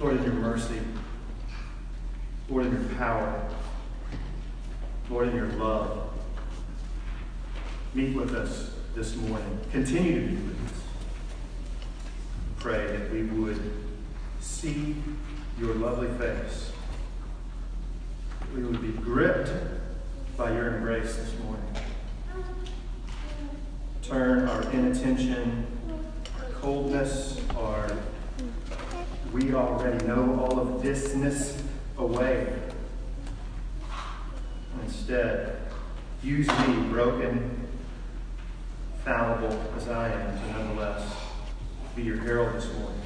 Lord, in your mercy, Lord, in your power, Lord, in your love, meet with us this morning. Continue to meet with us. Pray that we would see your lovely face. We would be gripped by your embrace this morning. Turn our inattention, our coldness, our we already know all of thisness away. Instead, use me, broken, fallible as I am, to nonetheless be your herald this morning.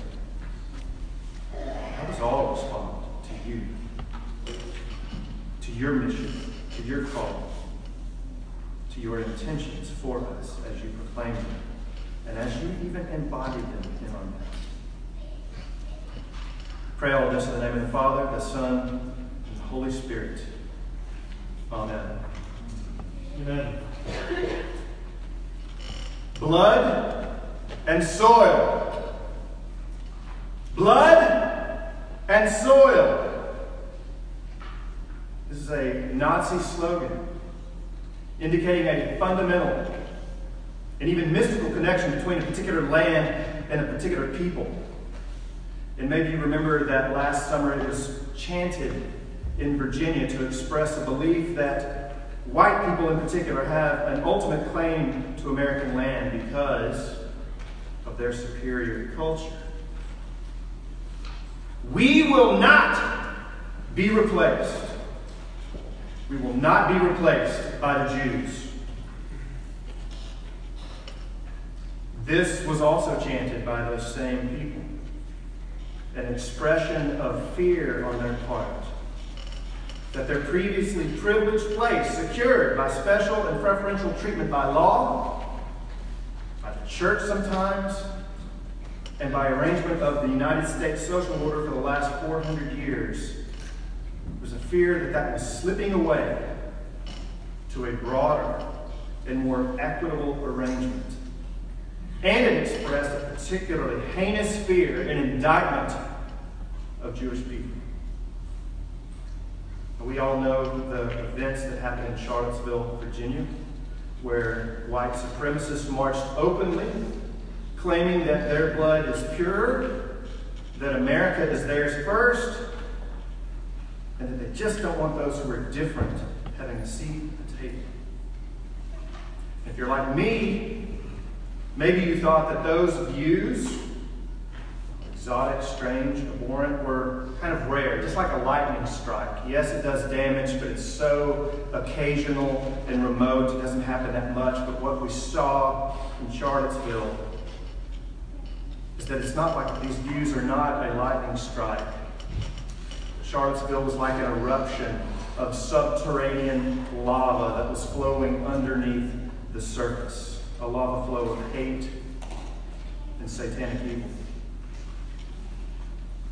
Let us all respond to you, to your mission, to your call, to your intentions for us as you proclaim them, and as you even embody them in our midst. Pray all this in the name of the Father, the Son, and the Holy Spirit. Amen. Amen. Blood and soil. Blood and soil. This is a Nazi slogan indicating a fundamental and even mystical connection between a particular land and a particular people. And maybe you remember that last summer it was chanted in Virginia to express a belief that white people in particular have an ultimate claim to American land because of their superior culture. We will not be replaced. We will not be replaced by the Jews. This was also chanted by those same people an expression of fear on their part that their previously privileged place, secured by special and preferential treatment by law, by the church sometimes, and by arrangement of the United States social order for the last 400 years, was a fear that that was slipping away to a broader and more equitable arrangement. And it expressed a particularly heinous fear and indictment of Jewish people. We all know the events that happened in Charlottesville, Virginia, where white supremacists marched openly, claiming that their blood is pure, that America is theirs first, and that they just don't want those who are different having a seat at the table. If you're like me, maybe you thought that those views exotic, strange, abhorrent were kind of rare, just like a lightning strike. Yes, it does damage, but it's so occasional and remote, it doesn't happen that much. But what we saw in Charlottesville is that it's not like these views are not a lightning strike. Charlottesville was like an eruption of subterranean lava that was flowing underneath the surface, a lava flow of hate and satanic evil.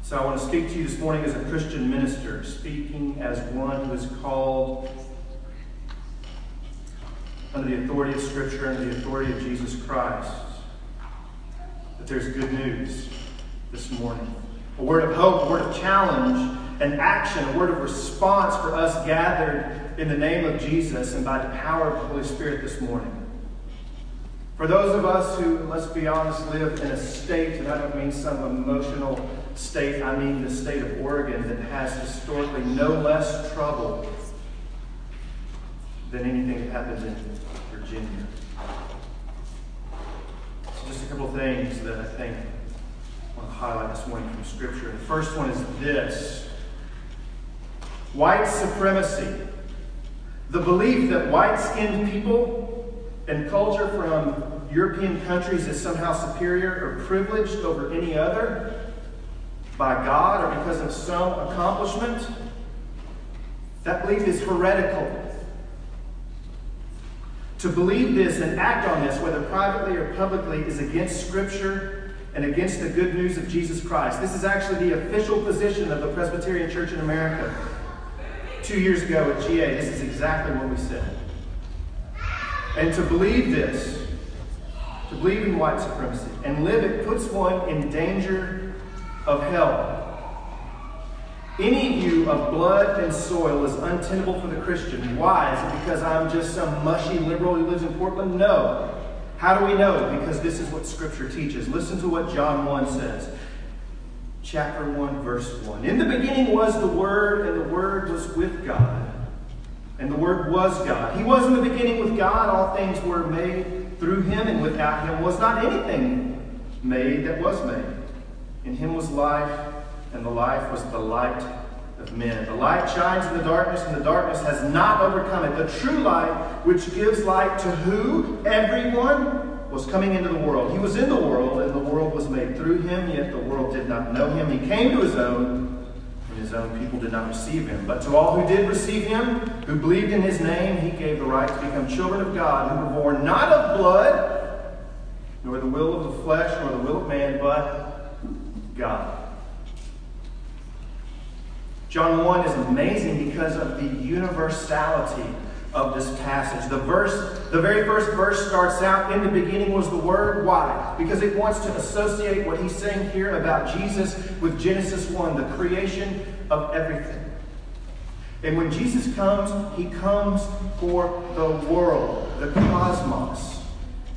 So I want to speak to you this morning as a Christian minister, speaking as one who is called under the authority of Scripture and the authority of Jesus Christ. That there's good news this morning. A word of hope, a word of challenge, an action, a word of response for us gathered in the name of Jesus and by the power of the Holy Spirit this morning. For those of us who, let's be honest, live in a state, and I don't mean some emotional state, I mean the state of Oregon that has historically no less trouble than anything that happens in Virginia. So just a couple of things that I think I want to highlight this morning from Scripture. The first one is this white supremacy. The belief that white skinned people and culture from European countries is somehow superior or privileged over any other by God or because of some accomplishment, that belief is heretical. To believe this and act on this, whether privately or publicly, is against Scripture and against the good news of Jesus Christ. This is actually the official position of the Presbyterian Church in America. Two years ago at GA, this is exactly what we said. And to believe this, to believe in white supremacy and live it puts one in danger of hell. Any view of blood and soil is untenable for the Christian. Why? Is it because I'm just some mushy liberal who lives in Portland? No. How do we know? Because this is what Scripture teaches. Listen to what John 1 says. Chapter 1, verse 1. In the beginning was the Word, and the Word was with God. And the Word was God. He was in the beginning with God. All things were made through Him, and without Him was not anything made that was made. In Him was life and the life was the light of men. The light shines in the darkness, and the darkness has not overcome it. The true light, which gives light to who? Everyone was coming into the world. He was in the world, and the world was made through him, yet the world did not know him. He came to his own, own people did not receive him. But to all who did receive him, who believed in his name, he gave the right to become children of God, who were born not of blood, nor the will of the flesh, nor the will of man, but God. John 1 is amazing because of the universality of this passage. The verse, the very first verse starts out, in the beginning was the Word. Why? Because it wants to associate what he's saying here about Jesus with Genesis 1, the creation of everything. And when Jesus comes, he comes for the world, the cosmos,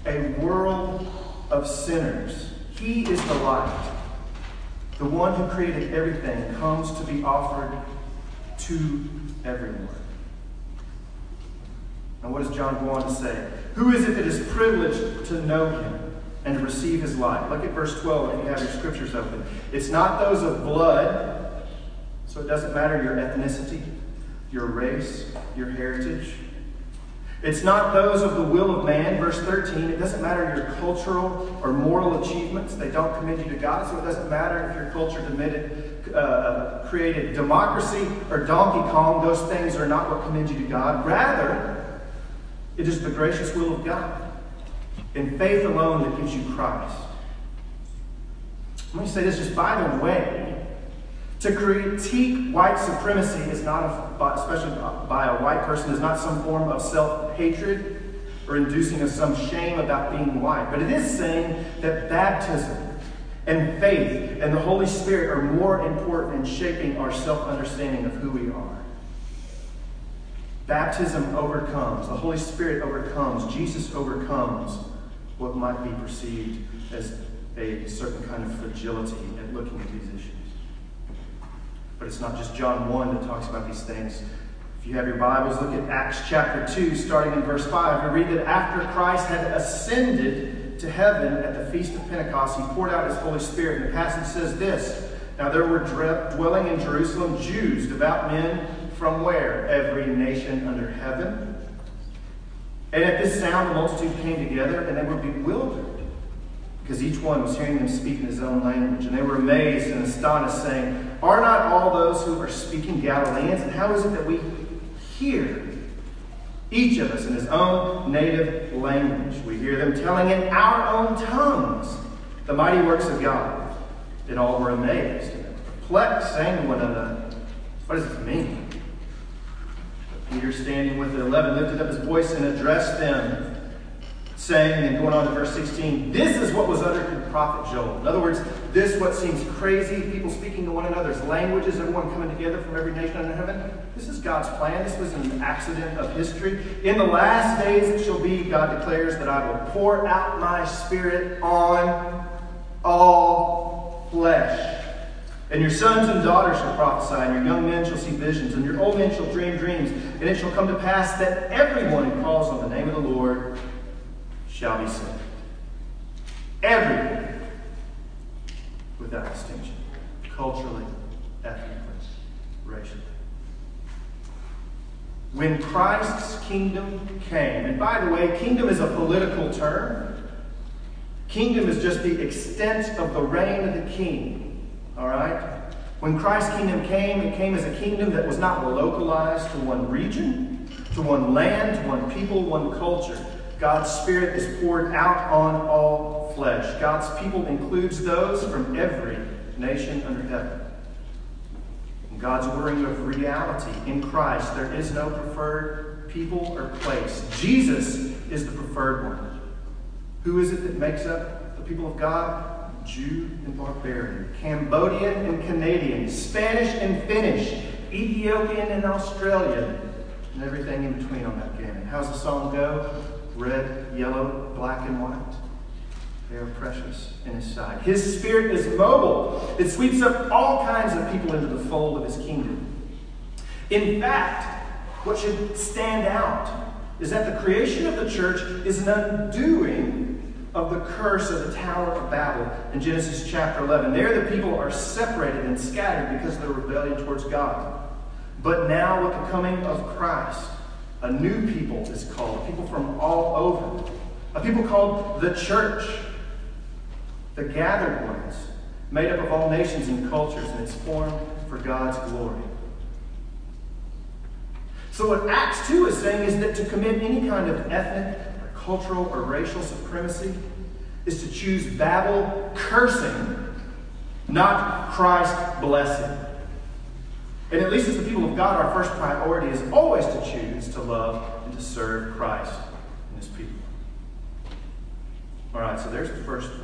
a world of sinners. He is the light. The one who created everything comes to be offered to everyone. And what does John go on to say? Who is it that is privileged to know him and to receive his life? Look at verse 12 if you have your scriptures open. It's not those of blood, so it doesn't matter your ethnicity, your race, your heritage. It's not those of the will of man, verse 13. It doesn't matter your cultural or moral achievements. They don't commend you to God, so it doesn't matter if your culture committed, uh, created democracy or Donkey Kong. Those things are not what commend you to God. Rather, it is the gracious will of God in faith alone that gives you Christ. Let me say this just by the way. To critique white supremacy is not, a, especially by a white person, is not some form of self hatred or inducing us some shame about being white. But it is saying that baptism and faith and the Holy Spirit are more important in shaping our self understanding of who we are. Baptism overcomes, the Holy Spirit overcomes, Jesus overcomes what might be perceived as a certain kind of fragility at looking at these issues. But it's not just John 1 that talks about these things. If you have your Bibles, look at Acts chapter 2, starting in verse 5. We read that after Christ had ascended to heaven at the Feast of Pentecost, he poured out his Holy Spirit. And the passage says this Now there were dwelling in Jerusalem Jews, devout men from where? Every nation under heaven. And at this sound, the multitude came together, and they were bewildered because each one was hearing them speak in his own language. And they were amazed and astonished, saying, Are not all those who are speaking Galileans? And how is it that we hear, each of us in his own native language? We hear them telling in our own tongues the mighty works of God. And all were amazed and perplexed, saying to one another, What does this mean? Peter, standing with the eleven, lifted up his voice and addressed them saying, and going on to verse 16, this is what was uttered through the prophet Joel. In other words, this what seems crazy, people speaking to one another's languages, everyone coming together from every nation under heaven. This is God's plan. This was an accident of history. In the last days it shall be, God declares, that I will pour out my spirit on all flesh. And your sons and daughters shall prophesy, and your young men shall see visions, and your old men shall dream dreams. And it shall come to pass that everyone who calls on the name of the Lord shall be saved. Everyone, without distinction, culturally, ethnically, racially. When Christ's kingdom came, and by the way, kingdom is a political term. Kingdom is just the extent of the reign of the king. All right? When Christ's kingdom came, it came as a kingdom that was not localized to one region, to one land, to one people, one culture. God's Spirit is poured out on all flesh. God's people includes those from every nation under heaven. In God's ordering of reality in Christ, there is no preferred people or place. Jesus is the preferred one. Who is it that makes up the people of God? Jew and barbarian, Cambodian and Canadian, Spanish and Finnish, Ethiopian and Australian, and everything in between on that gamut. How's the song go? Red, yellow, black, and white. They are precious in his sight. His spirit is mobile. It sweeps up all kinds of people into the fold of his kingdom. In fact, what should stand out is that the creation of the church is an undoing of the curse of the Tower of Babel in Genesis chapter 11. There, the people are separated and scattered because of their rebellion towards God. But now, with the coming of Christ, a new people is called, people from all over, a people called the church, the gathered ones, made up of all nations and cultures, and it's formed for God's glory. So, what Acts 2 is saying is that to commit any kind of ethnic, cultural, or racial supremacy is to choose Babel cursing, not Christ blessing. And at least as the people of God, our first priority is always to choose to love and to serve Christ and his people. All right, so there's the first point.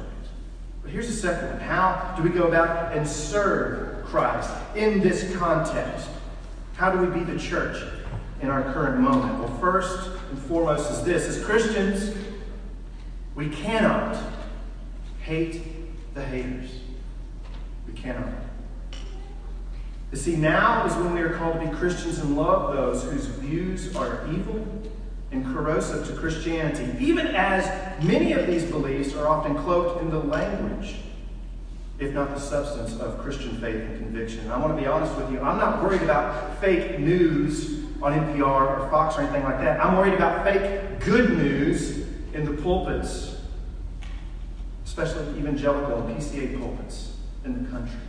But here's the second one. How do we go about and serve Christ in this context? How do we be the church in our current moment? Well, first and foremost is this as Christians, we cannot hate the haters. We cannot. You see, now is when we are called to be Christians and love those whose views are evil and corrosive to Christianity, even as many of these beliefs are often cloaked in the language, if not the substance, of Christian faith and conviction. And I want to be honest with you, I'm not worried about fake news on NPR or Fox or anything like that. I'm worried about fake good news in the pulpits, especially evangelical and PCA pulpits in the country.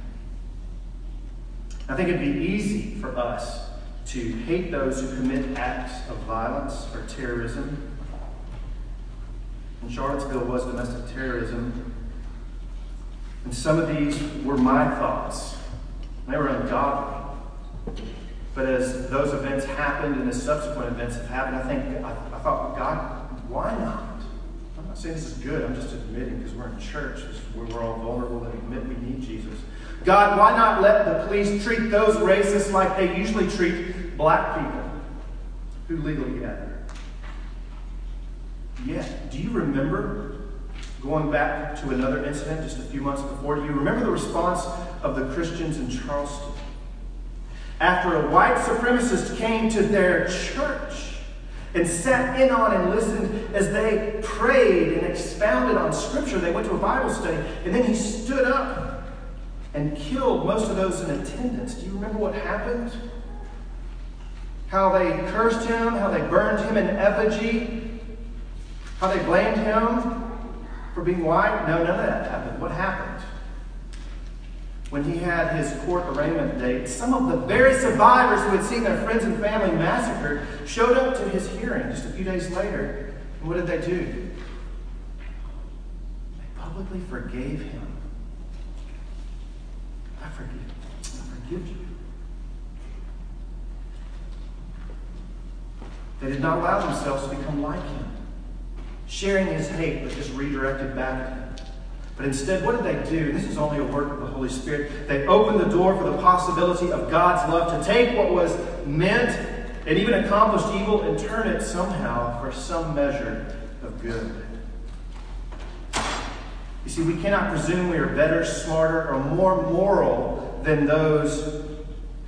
I think it'd be easy for us to hate those who commit acts of violence or terrorism. And Charlottesville was domestic terrorism. And some of these were my thoughts. They were ungodly. But as those events happened and as subsequent events have happened, I think I, I thought, God, why not? I'm not saying this is good. I'm just admitting because we're in church. Where we're all vulnerable and admit we need Jesus. God, why not let the police treat those racists like they usually treat black people who legally gather? Yeah. Do you remember going back to another incident just a few months before? Do you remember the response of the Christians in Charleston? After a white supremacist came to their church and sat in on and listened as they prayed and expounded on Scripture, they went to a Bible study, and then he stood up and killed most of those in attendance. Do you remember what happened? How they cursed him, how they burned him in effigy, how they blamed him for being white? No, none of that happened. What happened? When he had his court arraignment date, some of the very survivors who had seen their friends and family massacred showed up to his hearing just a few days later. And what did they do? They publicly forgave him. I forgive. I forgive you. They did not allow themselves to become like him, sharing his hate, but just redirected back at him. But instead, what did they do? This is only a work of the Holy Spirit. They opened the door for the possibility of God's love to take what was meant and even accomplished evil and turn it somehow for some measure of good. You see, we cannot presume we are better, smarter, or more moral than those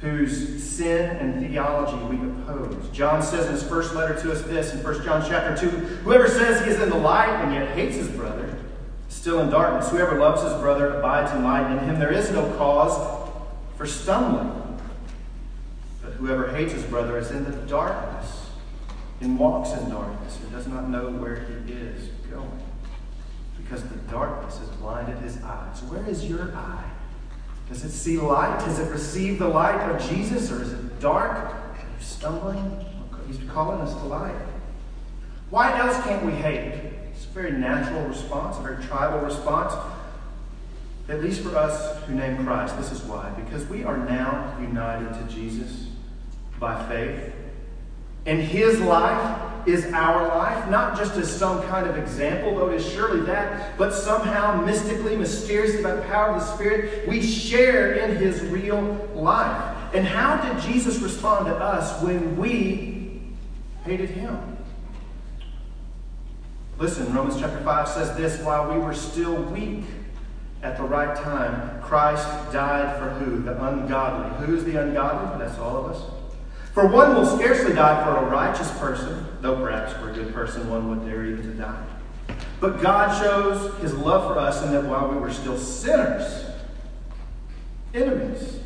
whose sin and theology we oppose. John says in his first letter to us this in 1 John chapter 2 Whoever says he is in the light and yet hates his brother still in darkness. Whoever loves his brother abides in light. In him there is no cause for stumbling. But whoever hates his brother is in the darkness and walks in darkness and does not know where he is going. Because the darkness has blinded his eyes. Where is your eye? Does it see light? Does it receive the light of Jesus? Or is it dark? Are you stumbling? He's calling us to light. Why else can't we hate? Very natural response, a very tribal response. At least for us who name Christ, this is why. Because we are now united to Jesus by faith. And his life is our life, not just as some kind of example, though it is surely that, but somehow mystically, mysteriously, by the power of the Spirit, we share in his real life. And how did Jesus respond to us when we hated him? Listen, Romans chapter 5 says this while we were still weak at the right time, Christ died for who? The ungodly. Who is the ungodly? That's all of us. For one will scarcely die for a righteous person, though perhaps for a good person one would dare even to die. But God shows his love for us in that while we were still sinners, enemies,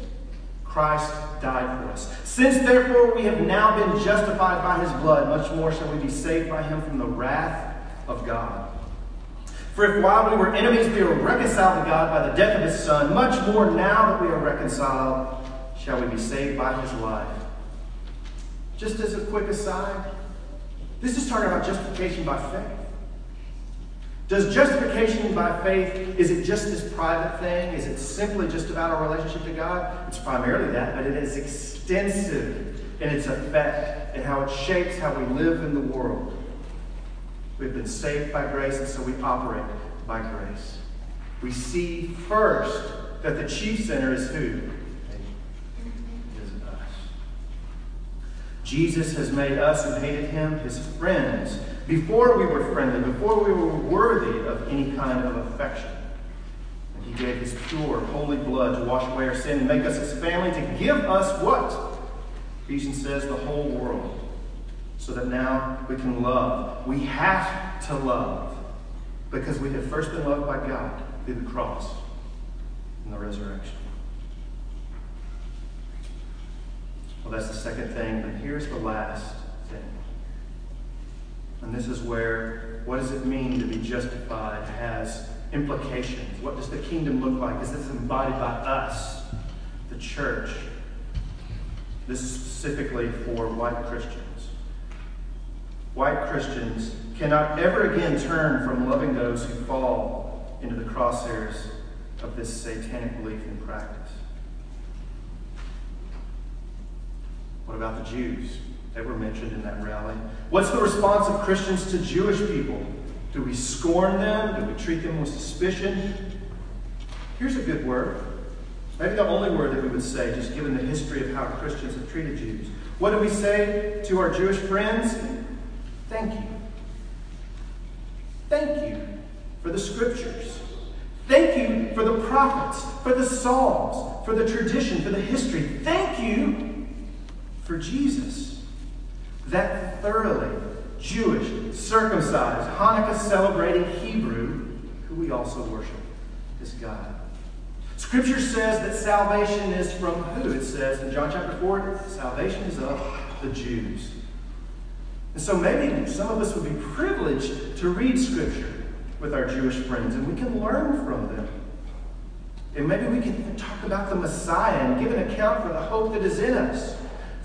Christ died for us. Since therefore we have now been justified by his blood, much more shall we be saved by him from the wrath of God. For if while we were enemies we were reconciled to God by the death of his Son, much more now that we are reconciled shall we be saved by his life. Just as a quick aside, this is talking about justification by faith. Does justification by faith, is it just this private thing? Is it simply just about our relationship to God? It's primarily that, but it is extensive in its effect and how it shapes how we live in the world. We've been saved by grace, and so we operate by grace. We see first that the chief sinner is who? It is us. Jesus has made us who hated him his friends before we were friendly, before we were worthy of any kind of affection. And he gave his pure, holy blood to wash away our sin and make us his family, to give us what? Ephesians says, the whole world, so that now we can love. We have to love because we have first been loved by God through the cross and the resurrection. Well, that's the second thing, but here's the last thing. And this is where what does it mean to be justified has implications. What does the kingdom look like? Is this embodied by us, the church? This is specifically for white Christians. White Christians cannot ever again turn from loving those who fall into the crosshairs of this satanic belief and practice. What about the Jews? They were mentioned in that rally. What's the response of Christians to Jewish people? Do we scorn them? Do we treat them with suspicion? Here's a good word. Maybe the only word that we would say, just given the history of how Christians have treated Jews. What do we say to our Jewish friends? Thank you. Thank you for the scriptures. Thank you for the prophets, for the Psalms, for the tradition, for the history. Thank you for Jesus. That thoroughly Jewish, circumcised, Hanukkah celebrating Hebrew, who we also worship, is God. Scripture says that salvation is from who? It says in John chapter 4, salvation is of the Jews. And so maybe some of us would be privileged to read Scripture with our Jewish friends, and we can learn from them. And maybe we can talk about the Messiah and give an account for the hope that is in us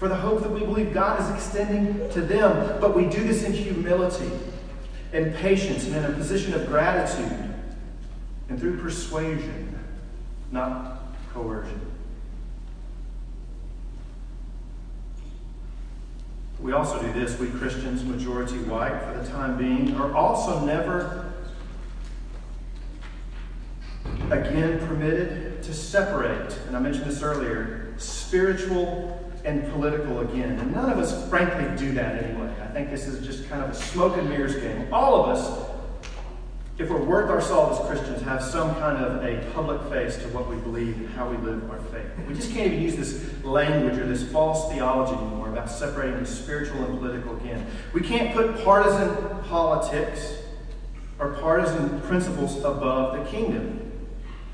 for the hope that we believe God is extending to them. But we do this in humility and patience and in a position of gratitude and through persuasion, not coercion. We also do this, we Christians, majority white for the time being, are also never again permitted to separate, and I mentioned this earlier, spiritual and political again. And none of us, frankly, do that anyway. I think this is just kind of a smoke and mirrors game. All of us, if we're worth our salt as Christians, have some kind of a public face to what we believe and how we live our faith. We just can't even use this language or this false theology anymore about separating the spiritual and political again. We can't put partisan politics or partisan principles above the kingdom.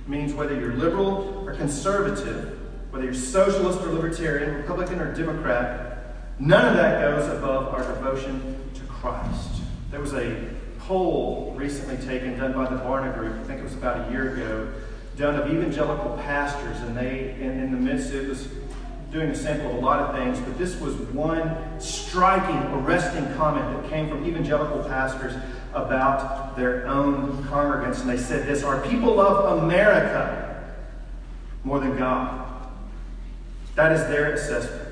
It means whether you're liberal or conservative, whether you're socialist or libertarian, Republican or Democrat, none of that goes above our devotion to Christ. There was a poll recently taken, done by the Barna Group, I think it was about a year ago, done of evangelical pastors, and they, in, in the midst, of it was doing a sample of a lot of things, but this was one striking, arresting comment that came from evangelical pastors about their own congregants. And they said this Our people love America more than God. That is their assessment.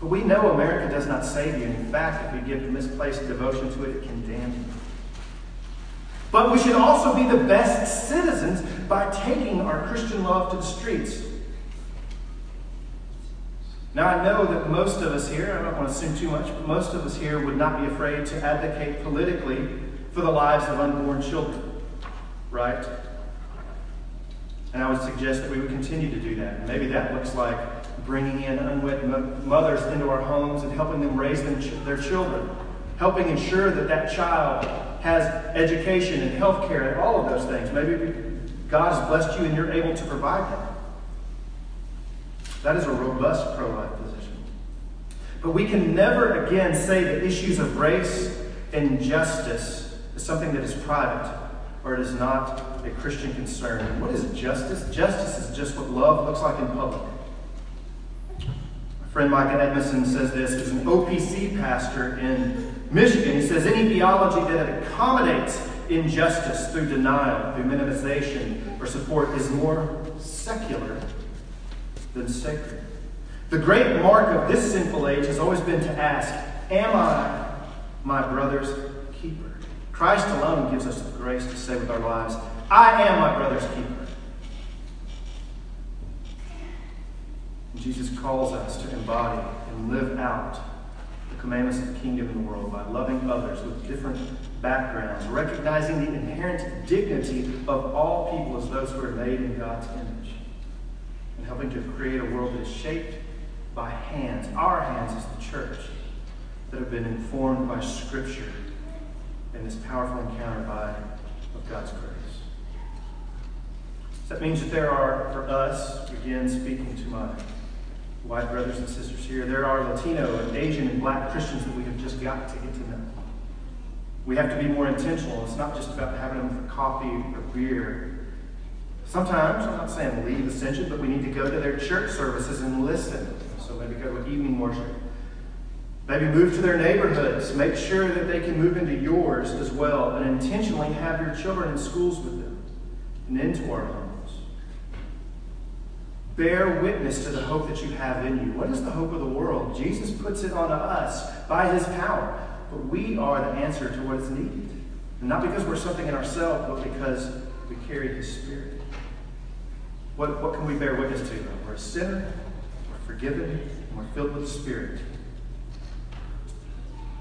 But we know America does not save you. In fact, if you give misplaced devotion to it, it can damn you. But we should also be the best citizens by taking our Christian love to the streets. Now, I know that most of us here, I don't want to assume too much, but most of us here would not be afraid to advocate politically for the lives of unborn children, right? And I would suggest that we would continue to do that. Maybe that looks like bringing in unwed mothers into our homes and helping them raise them their children, helping ensure that that child has education and health care and all of those things. Maybe God has blessed you and you're able to provide that. That is a robust pro life position. But we can never again say that issues of race and justice is something that is private or it is not a Christian concern. What is justice? Justice is just what love looks like in public. Friend Mika Edmondson says this. He's an OPC pastor in Michigan. He says any theology that accommodates injustice through denial, through minimization, or support is more secular than sacred. The great mark of this sinful age has always been to ask, Am I my brother's keeper? Christ alone gives us the grace to say with our lives, I am my brother's keeper. Jesus calls us to embody and live out the commandments of the kingdom in the world by loving others with different backgrounds, recognizing the inherent dignity of all people as those who are made in God's image, and helping to create a world that is shaped by hands, our hands as the church, that have been informed by Scripture and this powerful encounter by of God's grace. So that means that there are, for us, again speaking to my white brothers and sisters here, there are Latino and Asian and black Christians that we have just got to get to know. We have to be more intentional. It's not just about having them for coffee or beer. Sometimes, I'm not saying leave Ascension, but we need to go to their church services and listen. So maybe go to evening worship. Maybe move to their neighborhoods. Make sure that they can move into yours as well. And intentionally have your children in schools with them and into our homes. Bear witness to the hope that you have in you. What is the hope of the world? Jesus puts it on us by his power. But we are the answer to what is needed. And not because we're something in ourselves, but because we carry his spirit. What, what can we bear witness to? We're a sinner, we're forgiven, and we're filled with the Spirit.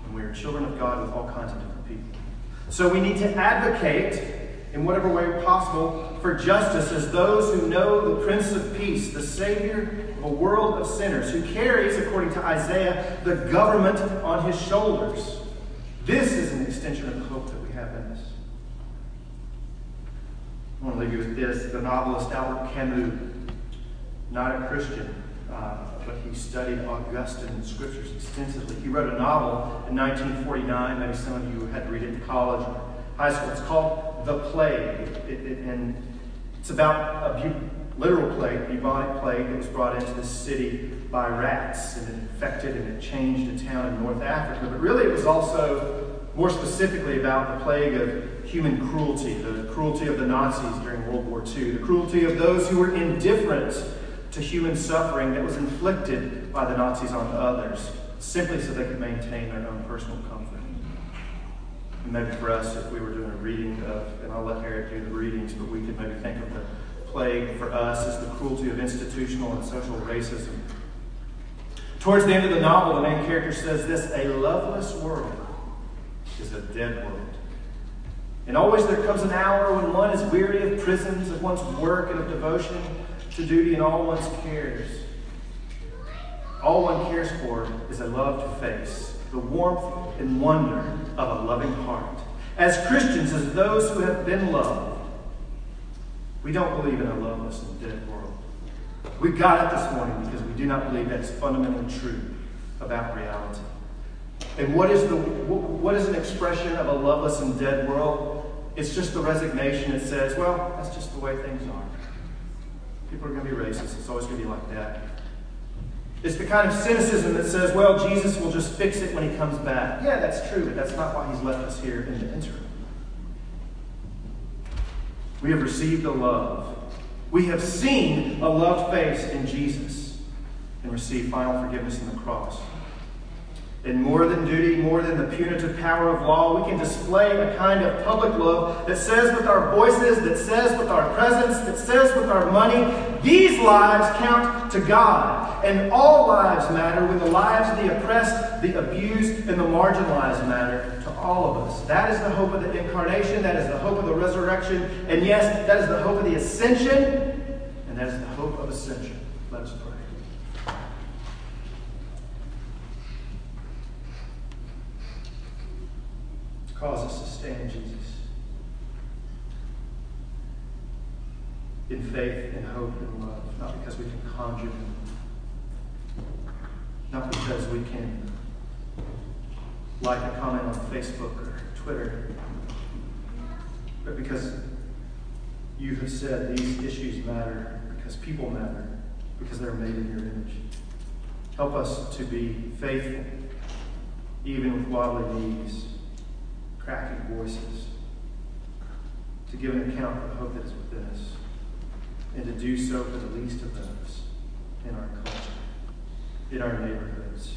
And we are children of God with all kinds of different people. So we need to advocate in whatever way possible for justice as those who know the Prince of Peace, the Savior of a world of sinners, who carries, according to Isaiah, the government on his shoulders. This is an extension of the hope that we have in us. I want to leave you with this. The novelist Albert Camus, not a Christian, uh, but he studied Augustine scriptures extensively. He wrote a novel in 1949. Maybe some of you had to read it in college or high school. It's called The Plague. It, it, and it's about a bu- literal plague, bubonic plague that was brought into the city by rats and it infected and it changed a town in North Africa. But really, it was also more specifically about the plague of human cruelty, the cruelty of the Nazis during World War II, the cruelty of those who were indifferent to human suffering that was inflicted by the Nazis on others, simply so they could maintain their own personal comfort. Maybe for us, if we were doing a reading of, and I'll let Eric do the readings, but we could maybe think of the plague for us as the cruelty of institutional and social racism. Towards the end of the novel, the main character says this A loveless world is a dead world. And always there comes an hour when one is weary of prisons, of one's work, and of devotion to duty and all one's cares. All one cares for is a loved face, the warmth and wonder of a loving heart. As Christians, as those who have been loved, we don't believe in a loveless and dead world. We got it this morning because we do not believe that's fundamentally true about reality. And what is, the, what is an expression of a loveless and dead world? It's just the resignation that says, well, that's just the way things are. People are going to be racist. It's always going to be like that. It's the kind of cynicism that says, well, Jesus will just fix it when he comes back. Yeah, that's true, but that's not why he's left us here in the interim. We have received a love. We have seen a loved face in Jesus. and received final forgiveness in the cross. And more than duty, more than the punitive power of law, we can display a kind of public love that says with our voices, that says with our presence, that says with our money, these lives count to God. And all lives matter when the lives of the oppressed, the abused, and the marginalized matter to all of us. That is the hope of the incarnation. That is the hope of the resurrection. And yes, that is the hope of the ascension. And that is the hope of ascension. Let us pray. Cause us to stand, Jesus, in faith and hope and love, not because we can conjure them, not because we can like a comment on Facebook or Twitter, but because you have said these issues matter, because people matter, because they're made in your image. Help us to be faithful, even with wobbly knees cracking voices, to give an account of the hope that is within us, and to do so for the least of those in our culture, in our neighborhoods,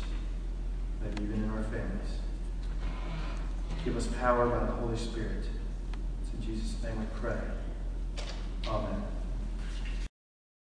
maybe even in our families. Give us power by the Holy Spirit. It's in Jesus' name we pray. Amen.